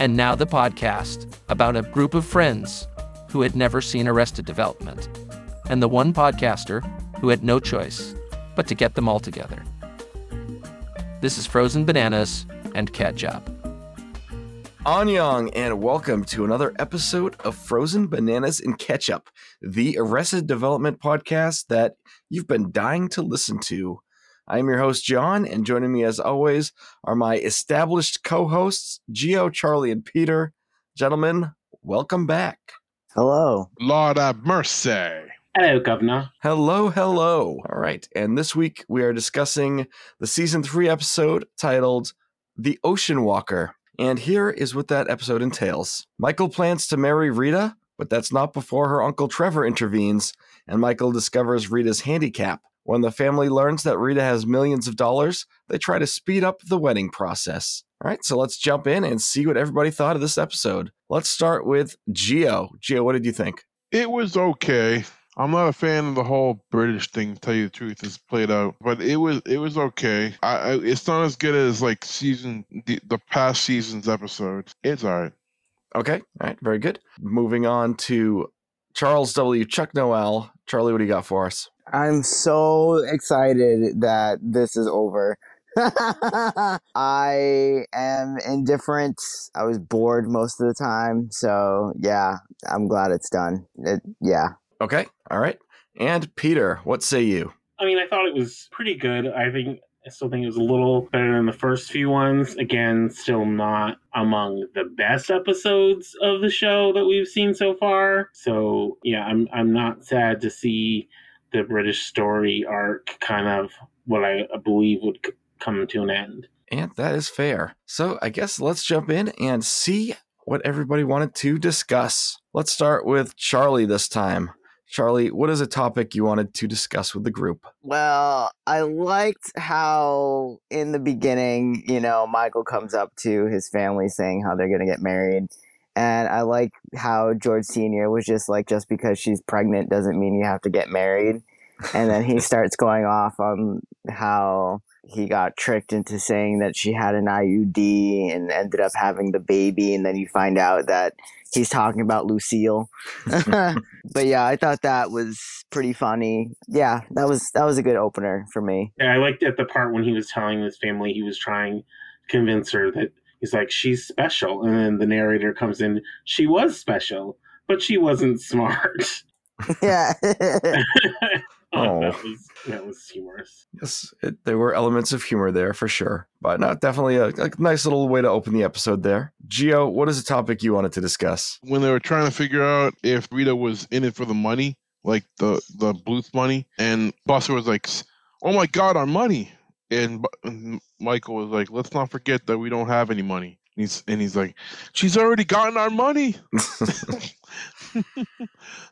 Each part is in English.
And now the podcast about a group of friends who had never seen Arrested Development, and the one podcaster who had no choice but to get them all together. This is Frozen Bananas and Catch-Up. Annyong, and welcome to another episode of Frozen Bananas and Catch-Up, the Arrested Development podcast that you've been dying to listen to. I'm your host, John, and joining me as always are my established co hosts, Geo, Charlie, and Peter. Gentlemen, welcome back. Hello. Lord have mercy. Hello, Governor. Hello, hello. All right, and this week we are discussing the season three episode titled The Ocean Walker. And here is what that episode entails Michael plans to marry Rita, but that's not before her uncle Trevor intervenes, and Michael discovers Rita's handicap. When the family learns that Rita has millions of dollars, they try to speed up the wedding process. All right, so let's jump in and see what everybody thought of this episode. Let's start with Geo. Geo, what did you think? It was okay. I'm not a fan of the whole British thing. To tell you the truth, it's played out, but it was it was okay. I, I it's not as good as like season the, the past season's episodes. It's alright. Okay, all right, very good. Moving on to Charles W. Chuck Noel. Charlie, what do you got for us? I'm so excited that this is over. I am indifferent. I was bored most of the time. So, yeah, I'm glad it's done. It, yeah. Okay, all right. And Peter, what say you? I mean, I thought it was pretty good. I think I still think it was a little better than the first few ones. Again, still not among the best episodes of the show that we've seen so far. So yeah, I'm I'm not sad to see the British story arc kind of what I believe would come to an end. And that is fair. So I guess let's jump in and see what everybody wanted to discuss. Let's start with Charlie this time. Charlie, what is a topic you wanted to discuss with the group? Well, I liked how in the beginning, you know, Michael comes up to his family saying how they're going to get married. And I like how George Sr. was just like, just because she's pregnant doesn't mean you have to get married. And then he starts going off on how he got tricked into saying that she had an IUD and ended up having the baby. And then you find out that he's talking about Lucille. but yeah, I thought that was pretty funny. Yeah, that was that was a good opener for me. Yeah, I liked at the part when he was telling his family he was trying to convince her that he's like she's special, and then the narrator comes in. She was special, but she wasn't smart. yeah. oh, that oh. was that was humorous. Yes, it, there were elements of humor there for sure, but not definitely a, a, nice little way to open the episode there. Geo, what is the topic you wanted to discuss? When they were trying to figure out if Rita was in it for the money, like the the Bluth money, and Buster was like, "Oh my God, our money!" And, and Michael was like, "Let's not forget that we don't have any money." And he's and he's like, "She's already gotten our money."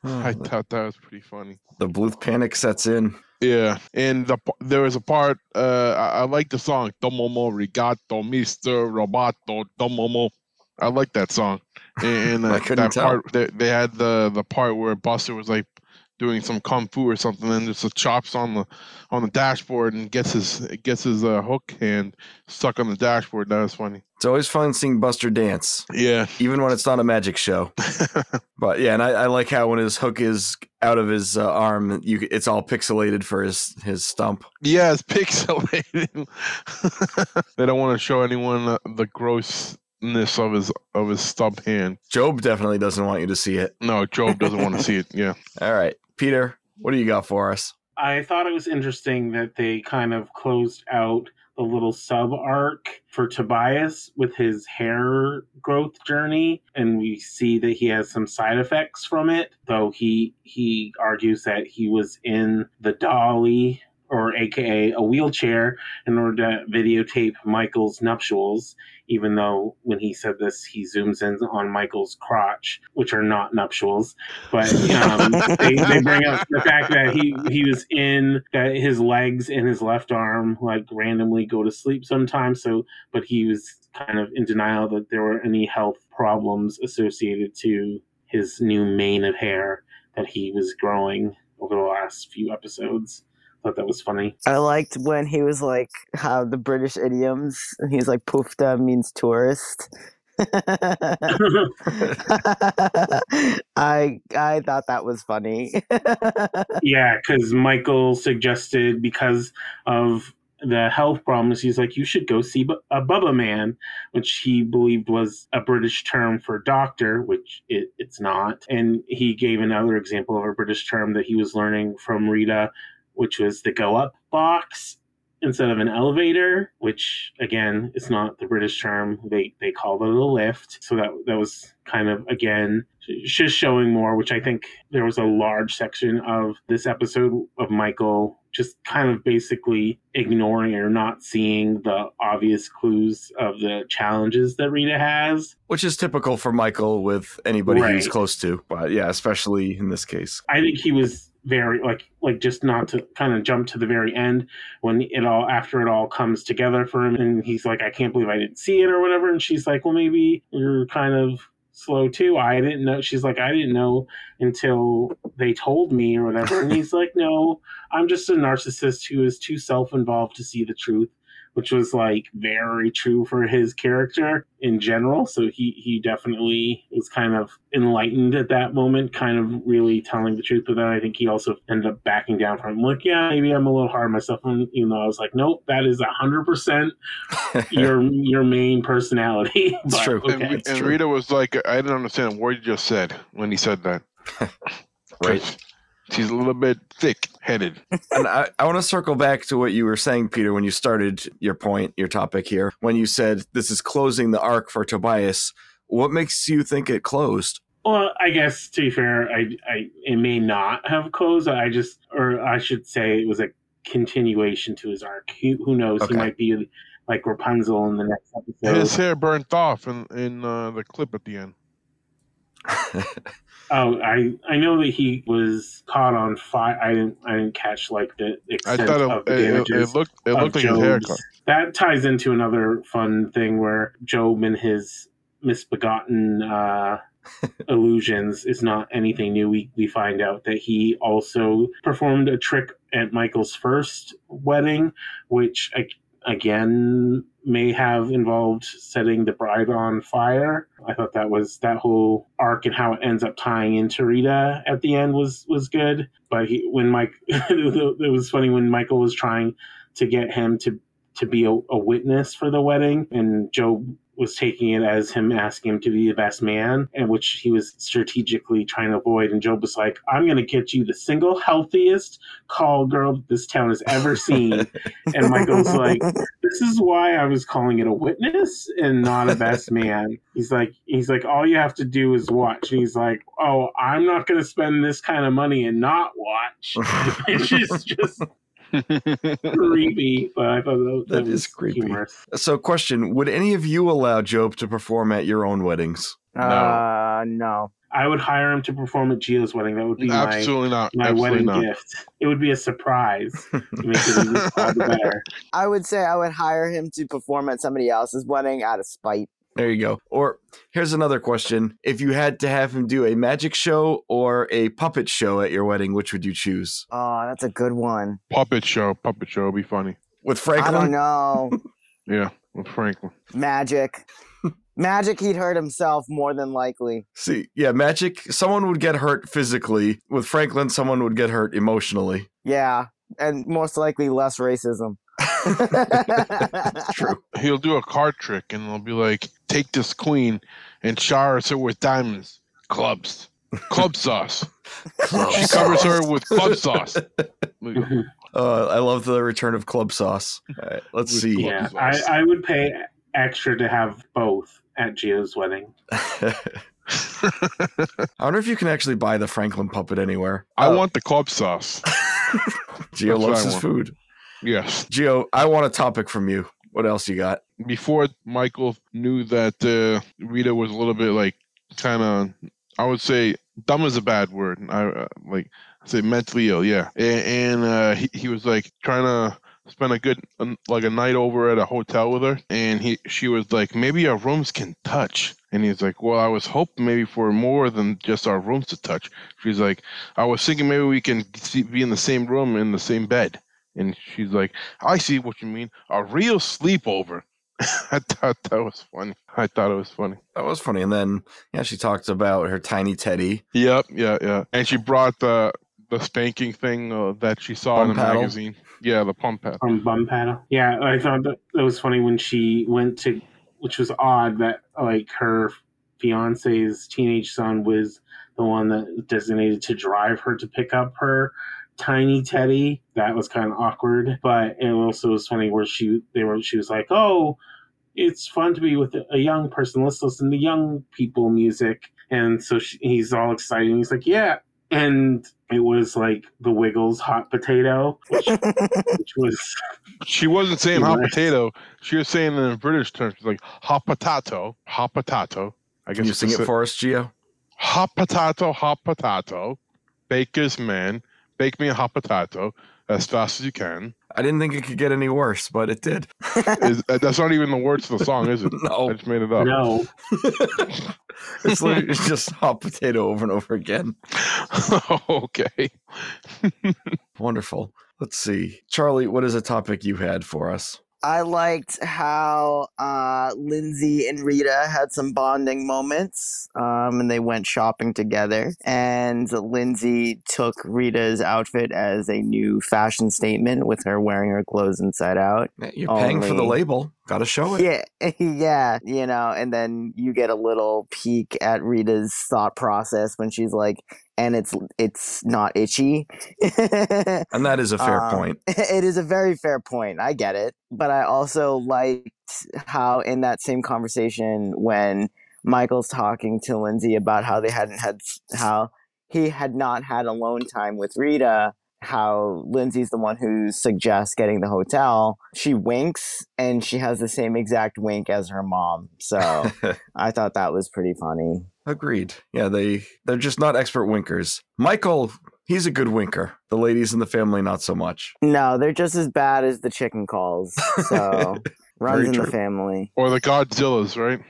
I thought that was pretty funny. The Bluth panic sets in. Yeah, and the, there was a part uh, I, I like the song "Domo arigato Mister Roboto Tomomo." I like that song, and, uh, that tell. part they, they had the the part where Buster was like doing some kung fu or something, and just chops on the on the dashboard and gets his gets his uh, hook hand stuck on the dashboard. That was funny. It's always fun seeing Buster dance. Yeah, even when it's not a magic show. but yeah, and I, I, like how when his hook is out of his uh, arm, you it's all pixelated for his his stump. Yeah, it's pixelated. they don't want to show anyone uh, the gross of his of his stub hand. GOB definitely doesn't want you to see it. No, GOB doesn't want to see it. Yeah. All right, Peter, what do you got for us? I thought it was interesting that they kind of closed out the little sub arc for Tobias with his hair growth journey, and we see that he has some side effects from it. Though he he argues that he was in the dolly or AKA a wheelchair, in order to videotape Michael's nuptials. Even though when he said this, he zooms in on Michael's crotch, which are not nuptials. But um, they, they bring up the fact that he he was in that his legs and his left arm like randomly go to sleep sometimes. So, but he was kind of in denial that there were any health problems associated to his new mane of hair that he was growing over the last few episodes thought that was funny. I liked when he was like how the British idioms. He's like "poofda" means tourist. I I thought that was funny. yeah, because Michael suggested because of the health problems, he's like, you should go see a Bubba man, which he believed was a British term for doctor, which it, it's not. And he gave another example of a British term that he was learning from Rita, which was the go up box instead of an elevator, which again is not the British term. They they called it a lift. So that that was kind of again just showing more, which I think there was a large section of this episode of Michael just kind of basically ignoring or not seeing the obvious clues of the challenges that Rita has. Which is typical for Michael with anybody right. he's close to. But yeah, especially in this case. I think he was very like like just not to kind of jump to the very end when it all after it all comes together for him and he's like I can't believe I didn't see it or whatever and she's like well maybe you're kind of slow too. I didn't know she's like I didn't know until they told me or whatever and he's like no I'm just a narcissist who is too self-involved to see the truth which was like very true for his character in general. So he he definitely was kind of enlightened at that moment, kind of really telling the truth. But then I think he also ended up backing down from him. Like, yeah, maybe I'm a little hard on myself, And even though I was like, nope, that is hundred percent your your main personality. It's but, true. Okay. And, and true. Rita was like, I didn't understand what you just said when he said that. right. She's a little bit thick headed. and I, I want to circle back to what you were saying, Peter, when you started your point, your topic here, when you said this is closing the arc for Tobias. What makes you think it closed? Well, I guess to be fair, I, I it may not have closed. I just, or I should say, it was a continuation to his arc. He, who knows? Okay. He might be like Rapunzel in the next episode. His hair burnt off in in uh, the clip at the end. Oh, I I know that he was caught on fire. I didn't I didn't catch like the extent I thought it, of the it, it looked it looked like GOB's. his haircut. That ties into another fun thing where GOB and his misbegotten uh, illusions is not anything new. We we find out that he also performed a trick at Michael's first wedding, which again may have involved setting the bride on fire. I thought that was that whole arc and how it ends up tying into Rita at the end was was good. But he, when Mike, it was funny when Michael was trying to get him to to be a, a witness for the wedding, and GOB was taking it as him asking him to be the best man, and which he was strategically trying to avoid. And GOB was like, "I'm going to get you the single healthiest call girl this town has ever seen." and Michael's like, "This is why I was calling it a witness and not a best man." He's like, "He's like, all you have to do is watch." And he's like, "Oh, I'm not going to spend this kind of money and not watch." it's just just creepy, but I thought that, that, that is creepy. Humorous. So, question: Would any of you allow GOB to perform at your own weddings? No. Uh, no. I would hire him to perform at Gio's wedding. That would be absolutely my, not my absolutely wedding not. gift. It would be a surprise. make it all better. I would say I would hire him to perform at somebody else's wedding out of spite. There you go. Or here's another question. If you had to have him do a magic show or a puppet show at your wedding, which would you choose? Oh, that's a good one. Puppet show. Puppet show would be funny. With Franklin? I don't know. yeah, with Franklin. Magic. Magic, he'd hurt himself more than likely. See, yeah, magic, someone would get hurt physically. With Franklin, someone would get hurt emotionally. Yeah, and most likely less racism. True. He'll do a card trick and they'll be like, take this queen and showers her with diamonds, clubs, club sauce. Club she sauce. covers her with club sauce. Uh, I love the return of club sauce. All right, let's with see. Yeah, I, I would pay extra to have both at Gio's wedding. I wonder if you can actually buy the Franklin puppet anywhere. I uh, want the club sauce. Gio loves his food. Yes. Gio, I want a topic from you. What else you got? Before Michael knew that uh, Rita was a little bit like kind of, I would say, dumb is a bad word. I uh, like I say mentally ill, yeah. And, and uh, he he was like trying to spend a good like a night over at a hotel with her, and he she was like, maybe our rooms can touch. And he's like, Well, I was hoping maybe for more than just our rooms to touch. She's like, I was thinking maybe we can see, be in the same room in the same bed. And she's like, I see what you mean. A real sleepover. I thought that was funny. I thought it was funny. That was funny. And then yeah, she talked about her tiny teddy. Yep, yeah, yeah. And she brought the the spanking thing uh, that she saw in Pump the paddle? magazine. Yeah, the pump pad. from Bum Paddle. Yeah, I thought that, that was funny when she went to, which was odd that like her fiance's teenage son was the one that designated to drive her to pick up her tiny teddy. That was kind of awkward, but it also was funny where she they were she was like, oh. It's fun to be with a young person. Let's listen to young people music. And so she, he's all excited. He's like, "Yeah." And it was like the Wiggles hot potato, which, which was She wasn't saying hot Right. potato. She was saying in British terms, like hot potato, hot potato. I guess Can you sing a it for us, Gio? Hot potato, hot potato. Baker's man, bake me a hot potato as fast as you can. I didn't think it could get any worse, but it did. Is, uh, that's not even the words to the song, is it? I No, just made it up. no. it's literally it's just hot potato over and over again. okay. Wonderful. Let's see. Charlie, what is a topic you had for us? I liked how uh, Lindsay and Rita had some bonding moments, um, and they went shopping together. And Lindsay took Rita's outfit as a new fashion statement, with her wearing her clothes inside out. You're paying for the label. Got to show it. Yeah, yeah, you know, and then you get a little peek at Rita's thought process when she's like, "And it's it's not itchy." And that is a fair Um, point. it is a very fair point. I get it. But I also liked how, in that same conversation, when Michael's talking to Lindsay about how they hadn't had, how he had not had alone time with Rita, how Lindsay's the one who suggests getting the hotel, she winks and she has the same exact wink as her mom. So I thought that was pretty funny. Agreed. Yeah, they they're just not expert winkers. Michael, he's a good winker. The ladies in the family not so much. No, they're just as bad as the chicken calls. So runs Very in the family. Or the Godzillas, right?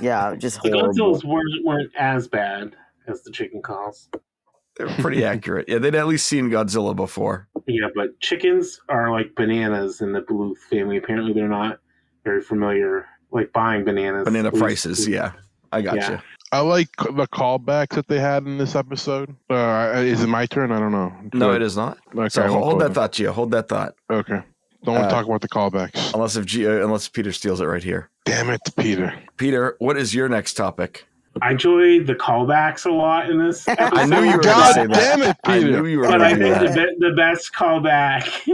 Yeah, just The horrible. Godzillas weren't, weren't as bad as the chicken calls. They're pretty accurate. Yeah, they'd at least seen Godzilla before. Yeah, but chickens are like bananas in the Bluth family. Apparently, they're not very familiar, like buying bananas. Banana prices, yeah. I got Yeah. you. I like the callbacks that they had in this episode. Uh, is it my turn? I don't know. No, it is not. Okay, So hold go that thought, Gio. Hold that thought. Okay. Don't want Uh, to talk about the callbacks. Unless if Gio, unless Peter steals it right here. Damn it, Peter. Peter, what is your next topic? I enjoyed the callbacks a lot in this. Episode, I knew you were God going to say that. damn it, I knew you were but I to do think the, that. be- the best callback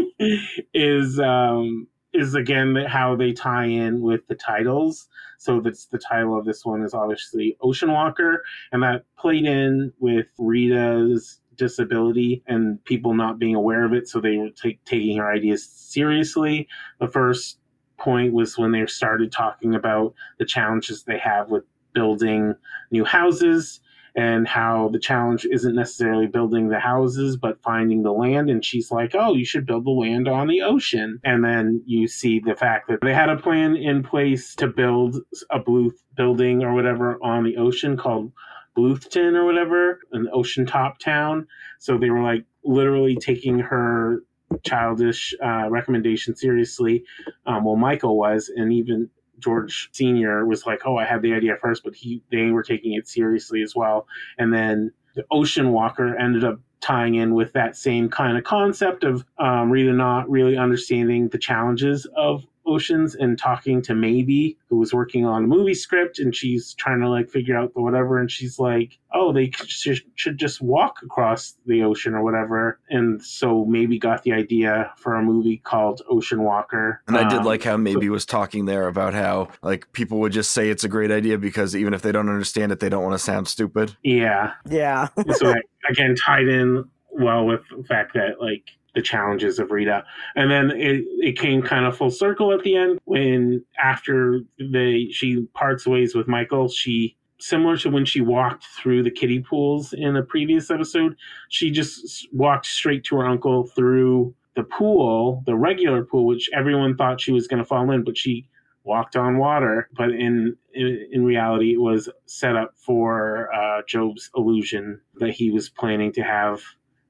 is um, is again that how they tie in with the titles. So that's the title of this one is obviously Ocean Walker, and that played in with Rita's disability and people not being aware of it, so they were take, taking her ideas seriously. The first point was when they started talking about the challenges they have with building new houses and how the challenge isn't necessarily building the houses but finding the land. And she's like oh you should build the land on the ocean. And then you see the fact that they had a plan in place to build a blue building or whatever on the ocean called Bluthton or whatever an ocean top town. So they were like literally taking her childish uh, recommendation seriously um, well michael was and even George Senior was like, "Oh, I had the idea first, but he they were taking it seriously as well." And then the Ocean Walker ended up tying in with that same kind of concept of um, Rita not really understanding the challenges of oceans and talking to Maybe, who was working on a movie script, and she's trying to like figure out the whatever, and she's like, "Oh, they should, should just walk across the ocean or whatever." And so Maybe got the idea for a movie called Ocean Walker. And I did Um, like how maybe was talking there about how like people would just say it's a great idea because even if they don't understand it, they don't want to sound stupid. yeah. Yeah. so that, again tied in well with the fact that like the challenges of Rita, and then it, it came kind of full circle at the end when after they she parts ways with Michael, she similar to when she walked through the kiddie pools in a previous episode, she just walked straight to her uncle through the pool, the regular pool, which everyone thought she was going to fall in, but she walked on water. But in in, in reality, it was set up for uh, GOB's illusion that he was planning to have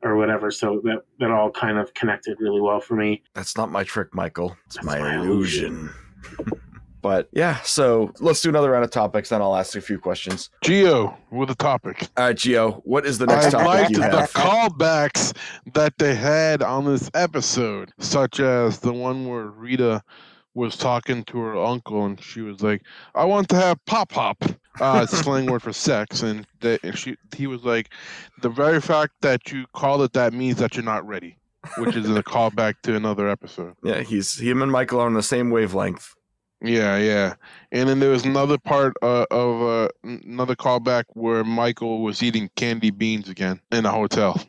or whatever. So that that all kind of connected really well for me. That's not my trick, Michael. It's That's my, my illusion. But yeah, so let's do another round of topics, then I'll ask a few questions. Geo with a topic. All right, Gio, what is the next I topic liked you the have? callbacks that they had on this episode, such as the one where Rita was talking to her uncle and she was like, "I want to have pop hop." Uh, slang word for sex, and, that and she he was like, "The very fact that you call it that means that you're not ready," which is a callback to another episode. Yeah, he's him and Michael are on the same wavelength. Yeah, yeah. And then there was another part uh, of uh, another callback where Michael was eating candy beans again in a hotel.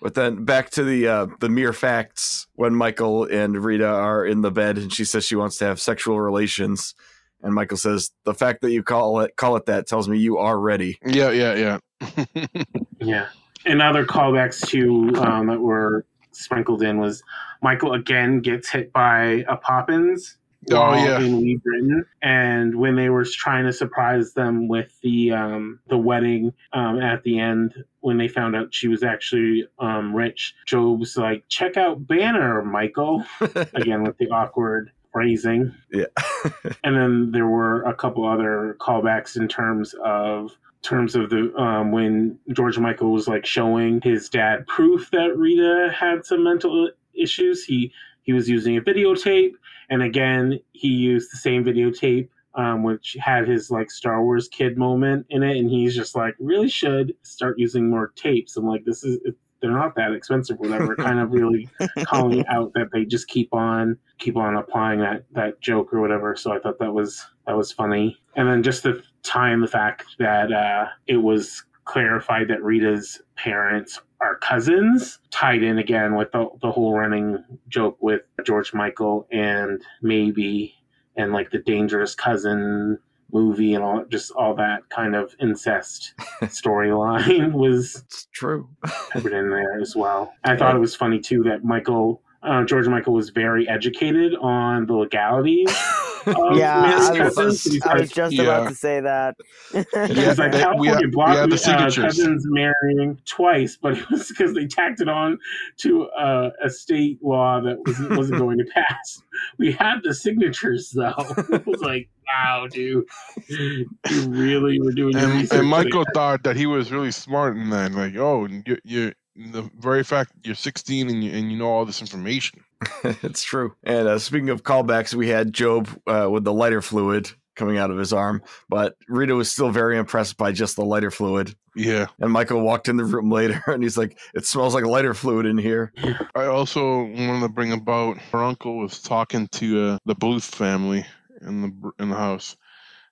But then back to the uh, the mere facts when Michael and Rita are in the bed and she says she wants to have sexual relations, and Michael says the fact that you call it call it that tells me you are ready. Yeah, yeah, yeah. Yeah. And other callbacks to um, that were sprinkled in was Michael again gets hit by a Poppins. Oh, while yeah. in Wee Britain, and when they were trying to surprise them with the um, the wedding um, at the end, when they found out she was actually um, rich, GOB's like, "Check out Banner, Michael." Again with the awkward phrasing. Yeah. and then there were a couple other callbacks in terms of terms of the um, when George Michael was like showing his dad proof that Rita had some mental issues. He he was using a videotape, and again he used the same videotape. Um, which had his like Star Wars kid moment in it, and he's just like, really should start using more tapes. I'm like, this is they're not that expensive, whatever. kind of really calling out that they just keep on keep on applying that that joke or whatever. So I thought that was that was funny. And then just the time the fact that uh, it was clarified that Rita's parents are cousins, tied in again with the, the whole running joke with George Michael and maybe and like the dangerous cousin movie and all just all that kind of incest storyline was It's true. peppered in there as well. I thought it was funny too that Michael, uh, George Michael, was very educated on the legalities. Of yeah, I was, cousins. just, I was just Yeah. about to say that. He's like they- we California have- we blocked have the uh, signatures. cousins marrying twice, but it was because they tacked it on to uh, a state law that wasn't, wasn't going to pass. We had the signatures though. it was like, wow, dude, you really were doing and, research and Michael there. thought that he was really smart in that. Like, oh, you, you, the very fact you're 16 and you, and you know all this information. it's true. And uh, speaking of callbacks, we had GOB uh, with the lighter fluid coming out of his arm, but Rita was still very impressed by just the lighter fluid. Yeah. And Michael walked in the room later and he's like, It smells like lighter fluid in here. I also wanted to bring about her uncle was talking to uh, the Bluth family in the in the house.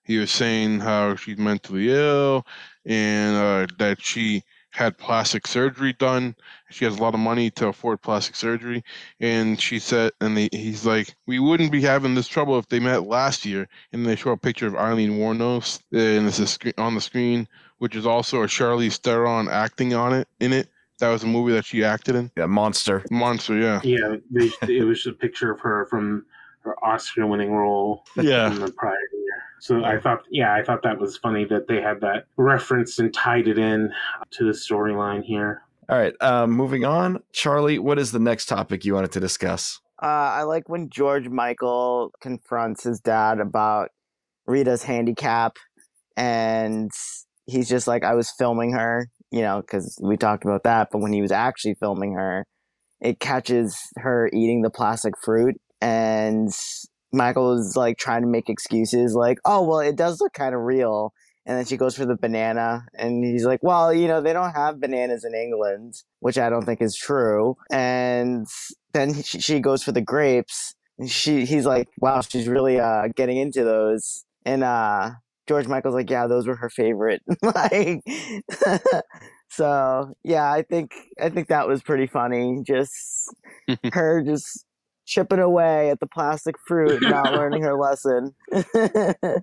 He was saying how she's mentally ill and uh, that she had plastic surgery done. She has a lot of money to afford plastic surgery, and she said, and they, he's like, we wouldn't be having this trouble if they met last year. And they show a picture of Aileen Wuornos, and it's a sc- on the screen, which is also a Charlize Theron acting on it in it. That was a movie that she acted in. Yeah, monster. Monster, yeah. Yeah, they, it was a picture of her from her Oscar-winning role Yeah. in the prior year. So I thought, yeah, I thought that was funny that they had that referenced and tied it in to the storyline here. All right, um, moving on. Charlie, what is the next topic you wanted to discuss? Uh, I like when George Michael confronts his dad about Rita's handicap, and he's just like, "I was filming her," you know, because we talked about that. But when he was actually filming her, it catches her eating the plastic fruit, and Michael is like trying to make excuses, like, "Oh, well, it does look kind of real." And then she goes for the banana, and he's like, "Well, you know, they don't have bananas in England," which I don't think is true. And then she, she goes for the grapes, and she he's like, "Wow, she's really uh getting into those." And uh George Michael's like, "Yeah, those were her favorite." like, so yeah, I think I think that was pretty funny. Just her just chipping away at the plastic fruit, not learning her lesson.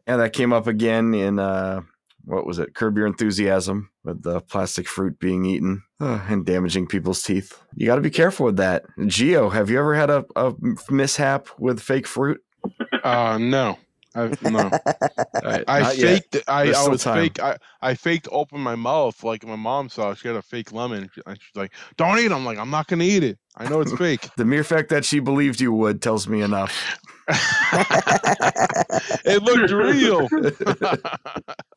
Yeah, that came up again in uh, what was it? Curb Your Enthusiasm with the plastic fruit being eaten uh, and damaging people's teeth. You got to be careful with that. Geo, have you ever had a, a mishap with fake fruit? Uh, no. I, no. All right, I not yet. faked. I, There's I was time. fake. I, I faked open my mouth like my mom saw. She had a fake lemon, and she's like, "Don't eat." it." I'm like, "I'm not gonna eat it. I know it's fake." The mere fact that she believed you would tells me enough. it looked real.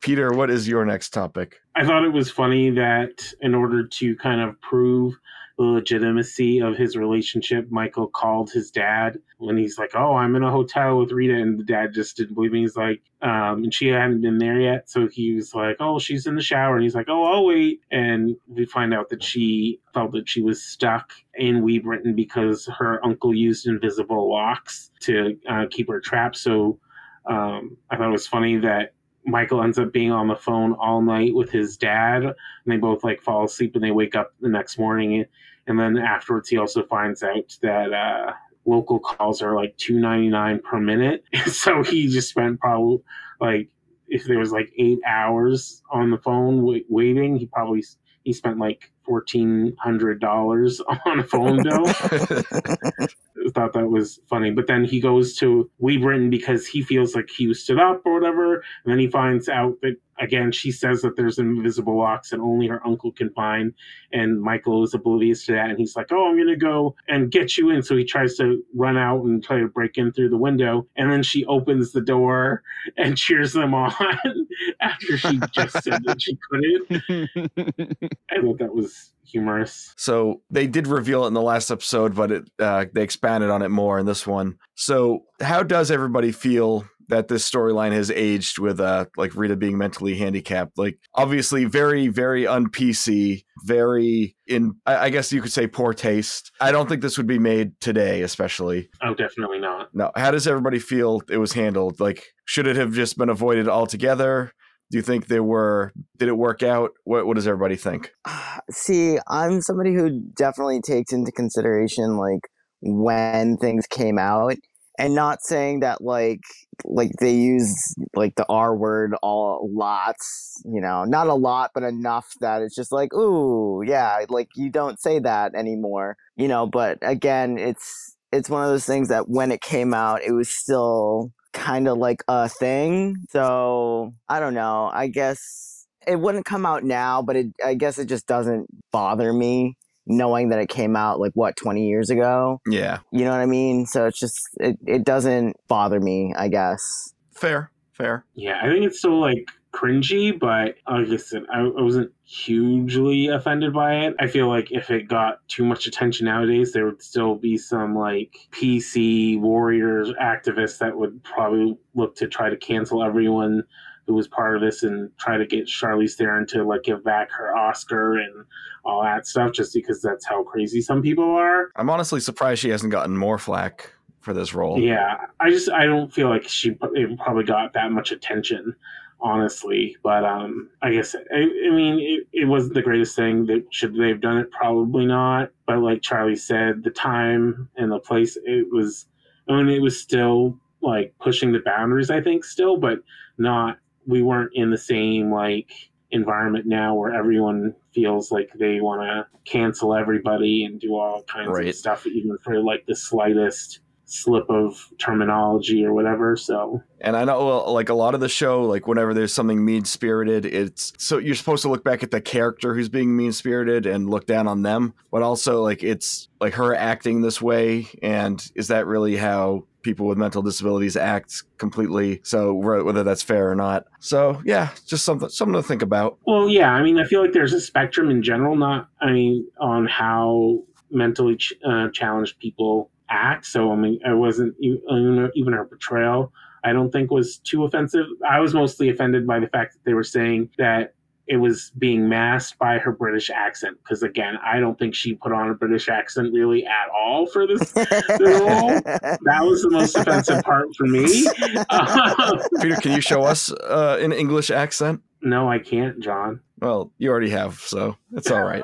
Peter, what is your next topic? I thought it was funny that in order to kind of prove the legitimacy of his relationship, Michael called his dad when he's like, "Oh, I'm in a hotel with Rita," and the dad just didn't believe me. He's like, um, and she hadn't been there yet, so he was like, "Oh, she's in the shower," and he's like, "Oh, I'll wait." And we find out that she felt that she was stuck in Wee Britain because her uncle used invisible locks to uh, keep her trapped. So um, I thought it was funny that Michael ends up being on the phone all night with his dad, and they both like fall asleep and they wake up the next morning. And then afterwards, he also finds out that uh, local calls are like two ninety nine per minute. so he just spent probably like if there was like eight hours on the phone w- waiting, he probably he spent like fourteen hundred dollars on a phone bill. thought that was funny. But then he goes to Wee Britain because he feels like he was stood up or whatever. And then he finds out that, again, she says that there's invisible locks and only her uncle can find. And Michael is oblivious to that. And he's like, oh, I'm going to go and get you in. So he tries to run out and try to break in through the window. And then she opens the door and cheers them on after she just said that she couldn't. I thought that was humorous. So they did reveal it in the last episode, but it, uh, they expanded on it more in this one. So how does everybody feel that this storyline has aged with uh like Rita being mentally handicapped? Like obviously very very un PC, very in I, I guess you could say poor taste. I don't think this would be made today, especially. Oh, definitely not. No. How does everybody feel it was handled? Like should it have just been avoided altogether? Do you think they were? Did it work out? What What does everybody think? See, I'm somebody who definitely takes into consideration like when things came out, and not saying that like like they use like the R word all lots, you know, not a lot, but enough that it's just like, ooh, yeah, like you don't say that anymore, you know. But again, it's it's one of those things that when it came out, it was still kind of like a thing. So I don't know. I guess it wouldn't come out now, but it, I guess it just doesn't bother me knowing that it came out like what 20 years ago. Yeah. You know what I mean? So it's just it, it doesn't bother me, I guess. Fair. Fair. Yeah, I think it's still like cringy, but like I said, I, I wasn't hugely offended by it. I feel like if it got too much attention nowadays, there would still be some like PC warriors activists that would probably look to try to cancel everyone who was part of this and try to get Charlize Theron to like give back her Oscar and all that stuff, just because that's how crazy some people are. I'm honestly surprised she hasn't gotten more flack for this role. Yeah, I just I don't feel like she it probably got that much attention honestly. But um, I guess I, I mean it, it wasn't the greatest thing. That should they have done it? Probably not. But like Charlie said, the time and the place it was. I mean, it was still like pushing the boundaries. I think still, but not. We weren't in the same like environment now where everyone feels like they want to cancel everybody and do all kinds Right. of stuff, even for like the slightest slip of terminology or whatever. So And I know well, like a lot of the show, like whenever there's something mean spirited, it's so you're supposed to look back at the character who's being mean spirited and look down on them. But also like it's like her acting this way, and is that really how people with mental disabilities act completely? So whether that's fair or not. So yeah, just something something to think about. Well, yeah. I mean, I feel like there's a spectrum in general, not, I mean, on how mentally ch- uh, challenged people act. So, I mean, I wasn't even even her portrayal, I don't think was too offensive. I was mostly offended by the fact that they were saying that it was being masked by her British accent. Because again, I don't think she put on a British accent really at all for this. role. That was the most offensive part for me. Um, Peter, can you show us uh, an English accent? no, I can't, John. Well, you already have, so it's all right.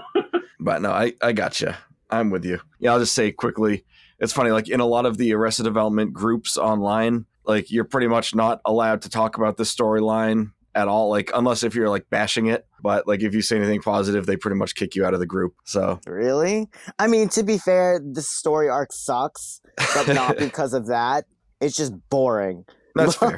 but no, I, I got you. I'm with you. Yeah, I'll just say quickly. It's funny, like in a lot of the Arrested Development groups online, like you're pretty much not allowed to talk about the storyline at all, like unless if you're like bashing it. But like if you say anything positive, they pretty much kick you out of the group. So Really? I mean, to be fair, the story arc sucks, but not because of that. It's just boring. that's fair.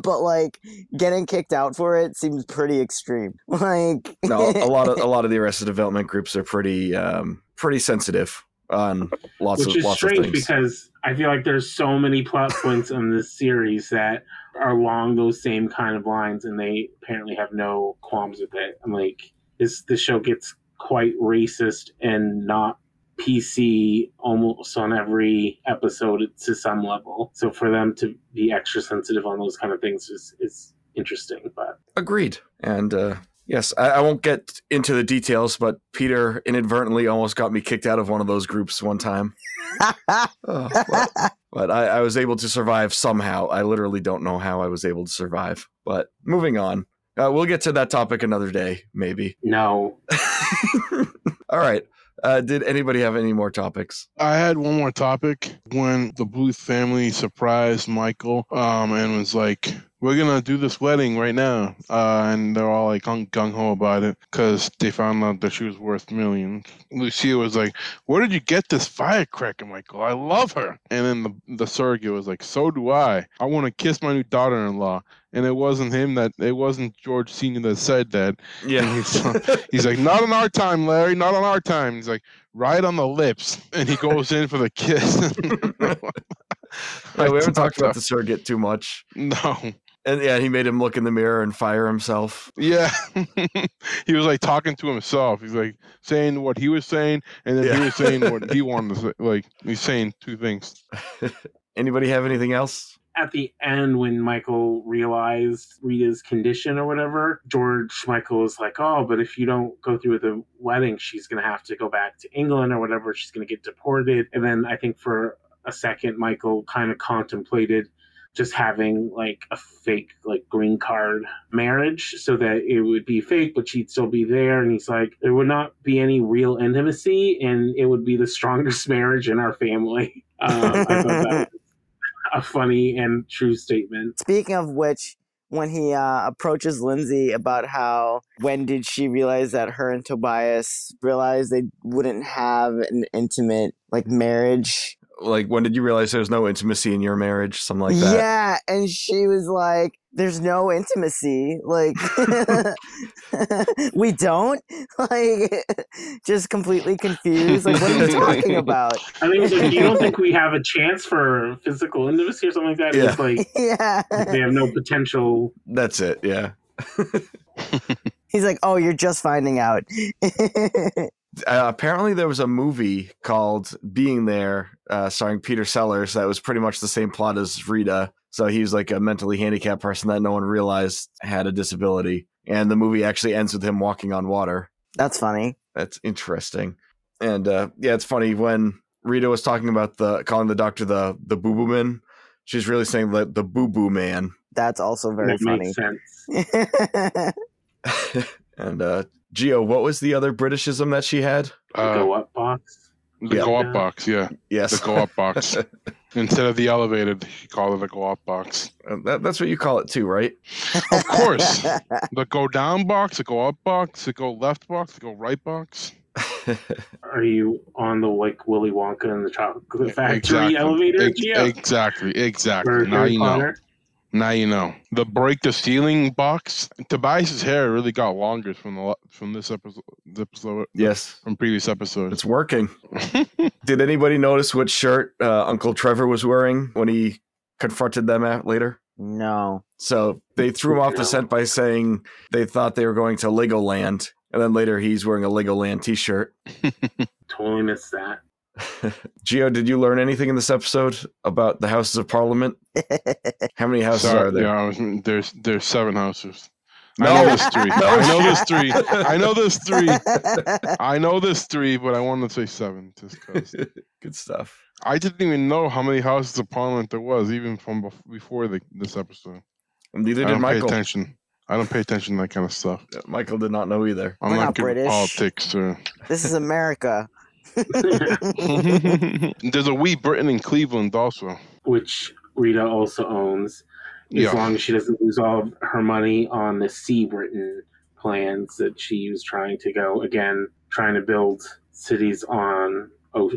but like getting kicked out for it seems pretty extreme. Like No, a lot of a lot of the Arrested Development groups are pretty um, pretty sensitive on lots Which of is lots of strange things. because I feel like there's so many plot points in this series that are along those same kind of lines, and they apparently have no qualms with it. I'm like, this this show gets quite racist and not PC almost on every episode to some level. So for them to be extra sensitive on those kind of things is is interesting. But Agreed. And uh, yes, I, I won't get into the details, but Peter inadvertently almost got me kicked out of one of those groups one time. Oh, but but I, I was able to survive somehow. I literally don't know how I was able to survive. But moving on. Uh, we'll get to that topic another day, maybe. no, All right. Uh, did anybody have any more topics? I had one more topic when the Bluth family surprised Michael um, and was like, "We're gonna do this wedding right now," uh, and they're all like gung ho about it because they found out that she was worth millions. Lucia was like, "Where did you get this firecracker, Michael? I love her." And then the the surrogate was like, "So do I. I want to kiss my new daughter-in-law." And it wasn't him that it wasn't George Senior that said that. And he's, he's like, not on our time, Larry, not on our time. He's like, right on the lips. And he goes in for the kiss. Yeah, we haven't talked about the surrogate too much. No. And yeah, he made him look in the mirror and fire himself. Yeah. he was like talking to himself. He's like saying what he was saying, and then Yeah. he was saying what he wanted to say. Like, he's saying two things. Anybody have anything else? at the end when Michael realized Rita's condition or whatever, George Michael was like, "Oh, but if you don't go through with the wedding, she's gonna have to go back to England or whatever. She's gonna get deported." And then I think for a second, Michael kind of contemplated just having like a fake like green card marriage so that it would be fake but she'd still be there and he's like there would not be any real intimacy and it would be the strongest marriage in our family um, i thought that was a funny and true statement Speaking of which, when he uh, approaches Lindsay about how when did she realize that her and Tobias realized they wouldn't have an intimate like marriage? Like, when did you realize there was no intimacy in your marriage? Something like that. Yeah, and she was like, "There's no intimacy. Like, we don't. Like, just completely confused. Like, what are you talking about? i mean like you don't think we have a chance for physical intimacy or something like that Yeah. it's like yeah." they have no potential That's it. Yeah. He's like, "Oh, you're just finding out." Uh, apparently, there was a movie called Being There, uh, starring Peter Sellers, that was pretty much the same plot as Rita. So he was like a mentally handicapped person that no one realized had a disability. And the movie actually ends with him walking on water. That's funny. That's interesting. And uh, yeah, it's funny when Rita was talking about the calling the doctor the the boo boo man. She's really saying the the boo boo man. That's also very that funny. makes sense and uh, Geo, what was the other Britishism that she had? the Uh, go up box the Yeah. go up box, yeah. Yes, The go up box. Instead of the elevated, he called it a go up box. Uh, that, that's what you call it too, right? Of course. the go down box, the go up box, the go left box, the go right box. Are you on the like Willy Wonka and the Chocolate Factory Exactly. elevator? Ex- Gio? exactly, For exactly. Now Harry you know. Potter? Now you know. The break the ceiling box. Tobias's hair really got longer from the from this episode, the episode yes, from previous episodes. it's working. Did anybody notice what shirt uh, Uncle Trevor was wearing when he confronted them at later? no. So they threw him off the scent by saying they thought they were going to Legoland, and then later he's wearing a Legoland T-shirt. Totally missed that. Geo, did you learn anything in this episode about the Houses of Parliament? How many houses Sorry, are there? Yeah, I was, there's there's seven houses. No. I know this three. No. I know this three. I know this three. I know this three, but I wanted to say seven just because Good stuff. I didn't even know how many houses of parliament there was, even from before the, this episode. Neither I did don't pay attention. I don't pay attention to that kind of stuff. Michael did not know either. I'm We're not, not British. politics. Or... this is America. There's a wee Britain in Cleveland also. Which Rita also owns. As Yeah. long as she doesn't lose all of her money on the Sea Britain plans that she was trying to go again, trying to build cities on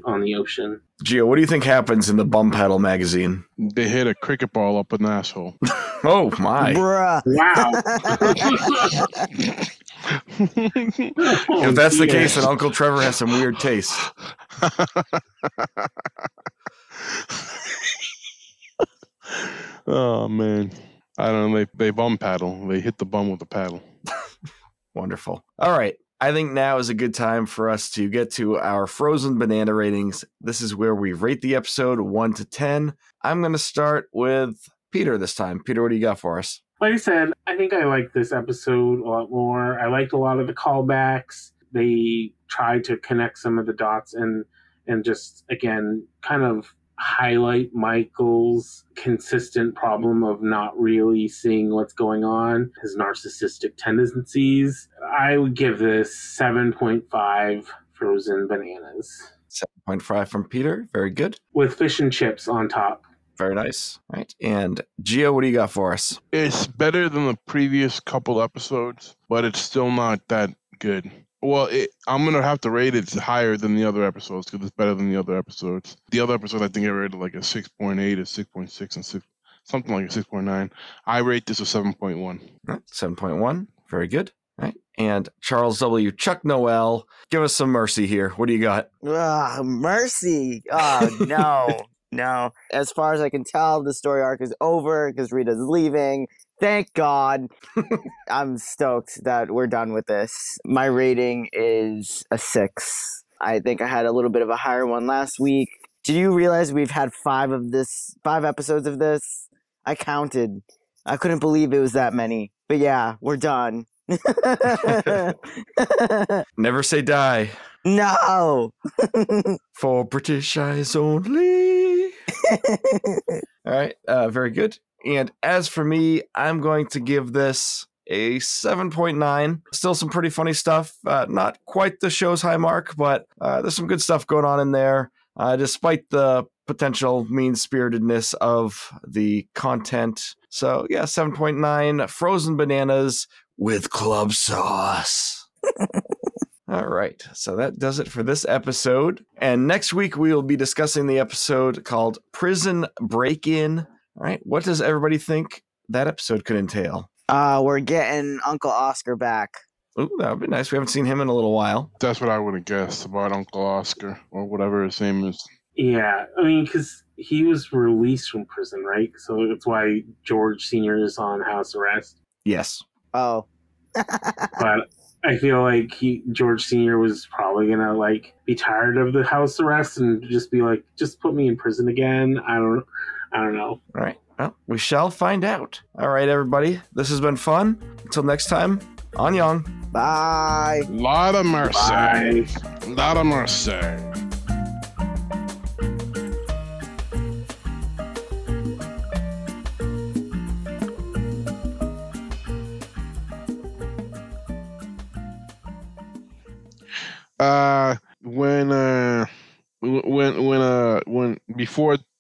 on the ocean. Geo, what do you think happens in the Bum Paddle magazine? They hit a cricket ball up an asshole. Oh my! Bruh. Wow. if that's the case, then Uncle Trevor has some weird taste. oh man, I don't know. They they bum paddle. They hit the bum with a paddle. Wonderful. All right. I think now is a good time for us to get to our frozen banana ratings. This is where we rate the episode 1 to 10. I'm going to start with Peter this time. Peter, what do you got for us? Like I said, I think I liked this episode a lot more. I liked a lot of the callbacks. They tried to connect some of the dots and and just again kind of highlight Michael's consistent problem of not really seeing what's going on, his narcissistic tendencies. I would give this 7.5 frozen bananas. 7.5 from Peter. Very good. With fish and chips on top. Very nice. Right. And Geo, what do you got for us? It's better than the previous couple episodes, but it's still not that good. Well, it, I'm gonna have to rate it higher than the other episodes because it's better than the other episodes. The other episode, I think I rated like a 6.8, a 6.6, and six, something like a 6.9. I rate this a 7.1. Right, 7.1. Very good. Right. And Charles W. Chuck Noel, give us some mercy here. What do you got? Ugh, mercy. Oh no. no. As far as I can tell, the story arc is over because Rita's leaving. Thank God. I'm stoked that we're done with this. My rating is a six. I think I had a little bit of a higher one last week. Did you realize we've had five of this, five episodes of this? I counted. I couldn't believe it was that many. But yeah, we're done. Never say die. no. For British eyes only. All right. Uh, very good. And as for me, I'm going to give this a 7.9. Still some pretty funny stuff. Uh, not quite the show's high mark, but uh, there's some good stuff going on in there. Uh, despite the potential mean spiritedness of the content. So, yeah, 7.9 frozen bananas with club sauce. All right. So that does it for this episode. And next week, we will be discussing the episode called Prison Break In. All right. What does everybody think that episode could entail? Uh, we're getting Uncle Oscar back. Ooh, that would be nice. We haven't seen him in a little while. That's what I would have guessed about Uncle Oscar or whatever his name is. Yeah, I mean, because he was released from prison, right? So that's why George Senior is on house arrest. Yes. Oh. But I feel like he George Senior was probably gonna like be tired of the house arrest and just be like, just put me in prison again. I don't, I don't know. All right. Well, we shall find out. All right, everybody. This has been fun. Until next time, Annyong. Bye. Lot of mercy. Bye. Lot of mercy. Uh, when uh, when when uh when before